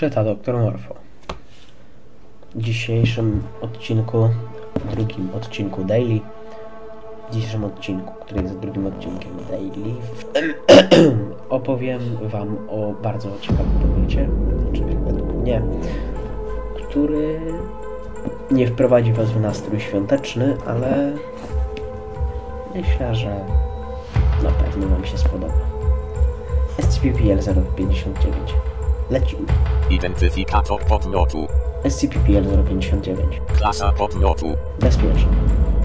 Czyta doktor Morfo. W dzisiejszym odcinku, drugim odcinku Daily, w dzisiejszym odcinku, który jest drugim odcinkiem Daily, opowiem Wam o bardzo ciekawym podmiocie, czy według mnie, który nie wprowadzi Was w nastrój świąteczny, ale myślę, że na pewno Wam się spodoba. SCP-PL 059 Lecimy. Identyfikator podmiotu. SCP-PL 059 Klasa podmiotu. Bezpieczny.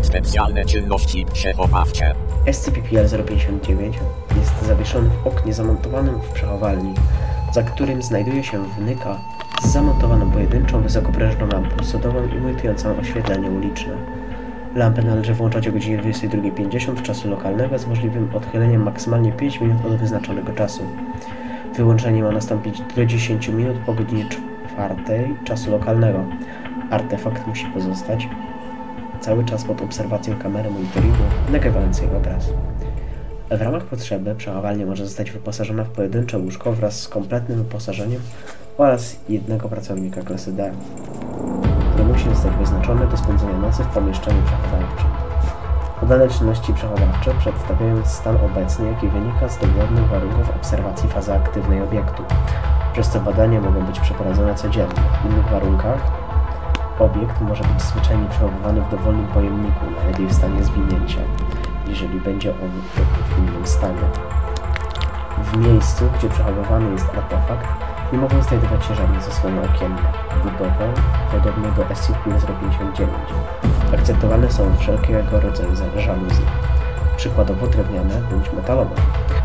Specjalne czynności przechowawcze. SCP-PL 059 jest zawieszony w oknie zamontowanym w przechowalni, za którym znajduje się wnyka z zamontowaną pojedynczą wysokoprężną lampą sodową imitującą oświetlenie uliczne. Lampę należy włączać o godzinie 22.50 czasu lokalnego z możliwym odchyleniem maksymalnie 5 minut od wyznaczonego czasu. Wyłączenie ma nastąpić do 10 minut po godzinie 4 czasu lokalnego. Artefakt musi pozostać cały czas pod obserwacją kamery monitoringu nagrywającej obraz. W ramach potrzeby przechowalnia może zostać wyposażona w pojedyncze łóżko wraz z kompletnym wyposażeniem oraz jednego pracownika klasy D, który musi zostać wyznaczony do spędzenia nocy w pomieszczeniu przechowawczym. Podane czynności przechowawcze przedstawiają stan obecny, jaki wynika z dowolnych warunków obserwacji fazy aktywnej obiektu, przez co badania mogą być przeprowadzone codziennie. W innych warunkach obiekt może być zwyczajnie przechowywany w dowolnym pojemniku, najlepiej w stanie zwinięcia, jeżeli będzie on w innym stanie. W miejscu, gdzie przechowywany jest artefakt, nie mogą znajdować się żadne zasłony okienne. Budowę, podobnie do SCP-059. Akceptowane są wszelkiego rodzaju żaluzje, przykładowo drewniane bądź metalowe.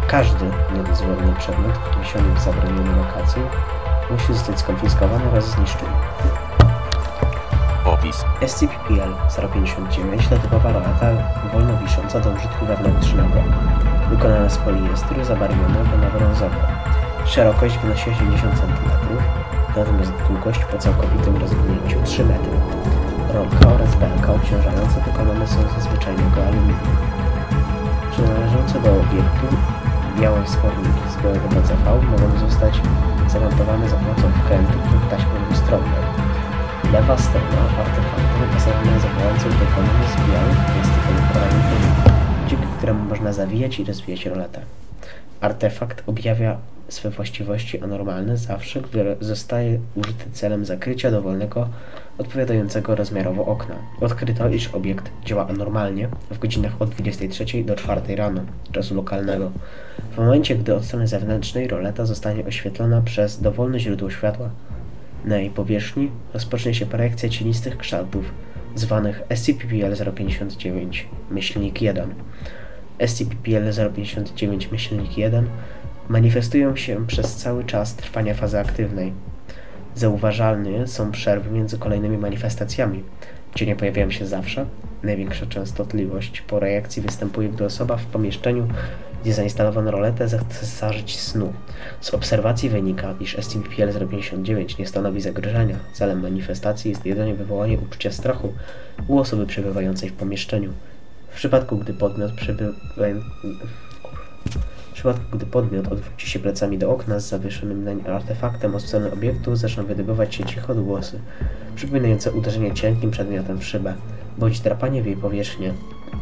Każdy niedozwolony przedmiot wniesiony w zabronioną lokację musi zostać skonfiskowany oraz zniszczony. Opis. SCP-PL 059 to typowa roleta wolno wisząca do użytku wewnętrznego, wykonana z poliestru zabarwionego na brązowo. Szerokość wynosi 80 cm, natomiast długość po całkowitym rozwinięciu 3 metry. Rolka oraz belka obciążające wykonane są ze zwyczajnego aluminium. Przynależące do obiektu białe wsporniki z białego PCV mogą zostać zamontowane za pomocą wkrętów lub taśmy dwustronnej. Lewa strona artefaktu wyposażona jest zapalającym wykonany z białych plastikowych parametrów, dzięki któremu można zawijać i rozwijać roletę. Artefakt objawia swe właściwości anormalne zawsze, gdy zostaje użyty celem zakrycia dowolnego, odpowiadającego rozmiarowo okna. Odkryto, iż obiekt działa anormalnie w godzinach od 23 do 4 rano, czasu lokalnego. W momencie, gdy od strony zewnętrznej roleta zostanie oświetlona przez dowolne źródło światła, na jej powierzchni rozpocznie się projekcja cienistych kształtów, zwanych SCP-PL-059, myślnik 1. SCP-PL-059, myślnik 1 manifestują się przez cały czas trwania fazy aktywnej. Zauważalne są przerwy między kolejnymi manifestacjami. Cienie pojawiają się zawsze. Największa częstotliwość po reakcji występuje, gdy osoba w pomieszczeniu, gdzie zainstalowano roletę, zechce zażyć snu. Z obserwacji wynika, iż SCP-PL-059 nie stanowi zagrożenia. Celem manifestacji jest jedynie wywołanie uczucia strachu u osoby przebywającej w pomieszczeniu. W przypadku, gdy podmiot przebywa... W przypadku, gdy podmiot odwróci się plecami do okna z zawieszonym nań artefaktem od strony obiektu, zaczną wydobywać się ciche odgłosy, przypominające uderzenie cienkim przedmiotem w szybę, bądź drapanie w jej powierzchnię.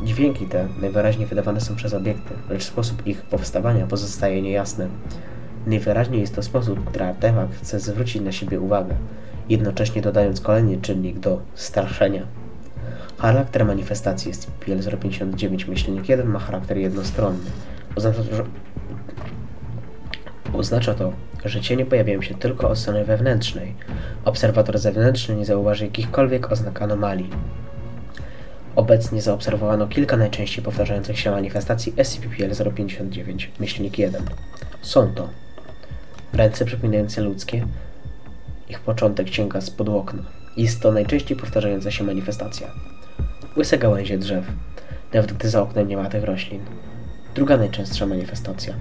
Dźwięki te najwyraźniej wydawane są przez obiekty, lecz sposób ich powstawania pozostaje niejasny. Najwyraźniej jest to sposób, który artefakt chce zwrócić na siebie uwagę, jednocześnie dodając kolejny czynnik do straszenia. Charakter manifestacji jest PL-059 myślnik 1 ma charakter jednostronny. Oznacza to, że... Oznacza to, że cienie pojawiają się tylko od strony wewnętrznej. Obserwator zewnętrzny nie zauważy jakichkolwiek oznak anomalii. Obecnie zaobserwowano kilka najczęściej powtarzających się manifestacji SCP-PL-059, myślnik 1. Są to ręce przypominające ludzkie, ich początek sięga spod okna. Jest to najczęściej powtarzająca się manifestacja. Łyse gałęzie drzew, nawet gdy za oknem nie ma tych roślin. Druga najczęstsza manifestacja.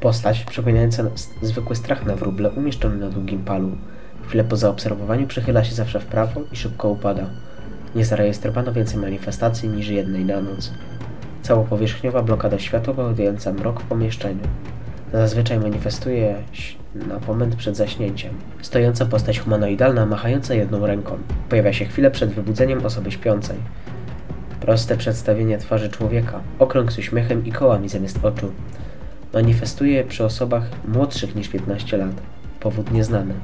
Postać przypominająca zwykły strach na wróble umieszczony na długim palu. Chwilę po zaobserwowaniu przychyla się zawsze w prawo i szybko upada. Nie zarejestrowano więcej manifestacji niż jednej na noc. Całopowierzchniowa blokada światła powodująca mrok w pomieszczeniu. Zazwyczaj manifestuje na moment przed zaśnięciem. Stojąca postać humanoidalna machająca jedną ręką. Pojawia się chwilę przed wybudzeniem osoby śpiącej. Proste przedstawienie twarzy człowieka, okrąg z uśmiechem i kołami zamiast oczu. Manifestuje przy osobach młodszych niż 15 lat. Powód nieznany.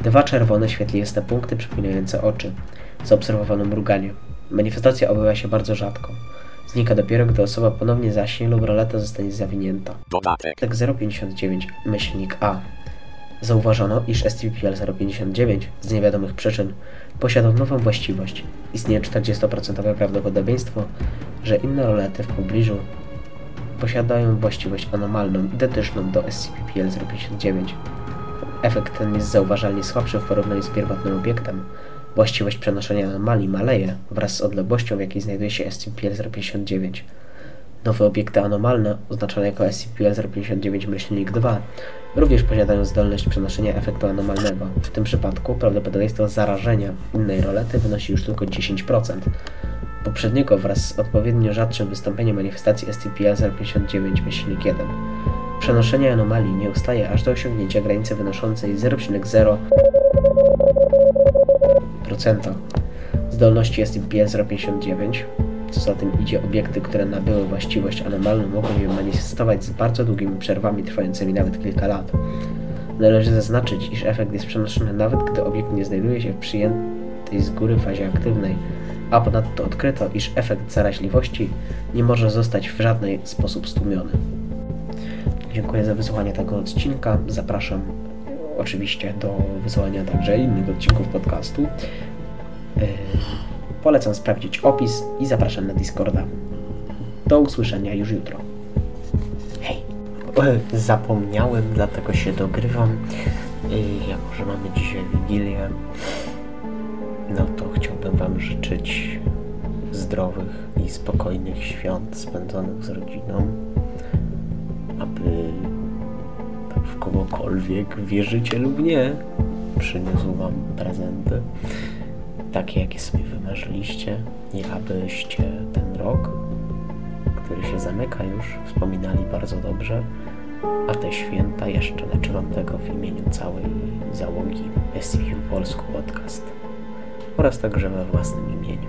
Dwa czerwone, świetliste punkty przypominające oczy. Zaobserwowano mruganie. Manifestacja odbywa się bardzo rzadko. Znika dopiero, gdy osoba ponownie zaśnie lub roleta zostanie zawinięta. Dodatek. Tak 059 myślnik A. Zauważono, iż SCP-059 z niewiadomych przyczyn posiadał nową właściwość. Istnieje 40% prawdopodobieństwo, że inne rolety w pobliżu posiadają właściwość anomalną, identyczną do SCP-059. Efekt ten jest zauważalnie słabszy w porównaniu z pierwotnym obiektem. Właściwość przenoszenia anomalii maleje wraz z odległością, w jakiej znajduje się SCP-059. Nowe obiekty anomalne, oznaczone jako SCP-059-2, również posiadają zdolność przenoszenia efektu anomalnego. W tym przypadku prawdopodobieństwo zarażenia innej rolety wynosi już tylko 10%. Poprzedniego wraz z odpowiednio rzadszym wystąpieniem manifestacji SCP-059-1. Przenoszenie anomalii nie ustaje aż do osiągnięcia granicy wynoszącej 0,0 zdolności SCP-059. Co za tym idzie, obiekty, które nabyły właściwość anomalną, mogą je manifestować z bardzo długimi przerwami, trwającymi nawet kilka lat. Należy zaznaczyć, iż efekt jest przenoszony nawet gdy obiekt nie znajduje się w przyjętej z góry fazie aktywnej, a ponadto odkryto, iż efekt zaraźliwości nie może zostać w żaden sposób stłumiony. Dziękuję za wysłuchanie tego odcinka. Zapraszam oczywiście do wysłuchania także innych odcinków podcastu. Yy, Polecam sprawdzić opis i zapraszam na Discorda. Do usłyszenia już jutro. Hej! Zapomniałem, dlatego się dogrywam. Yy, Jako, że mamy dzisiaj Wigilię, no to chciałbym Wam życzyć zdrowych i spokojnych świąt spędzonych z rodziną, aby w kogokolwiek, wierzycie lub nie, przyniósł Wam prezenty, takie jakie sobie wymarzyliście i abyście ten rok, który się zamyka już, wspominali bardzo dobrze, a te święta jeszcze życzę Wam tego w imieniu całej załogi SCP Polsku Podcast oraz także we własnym imieniu.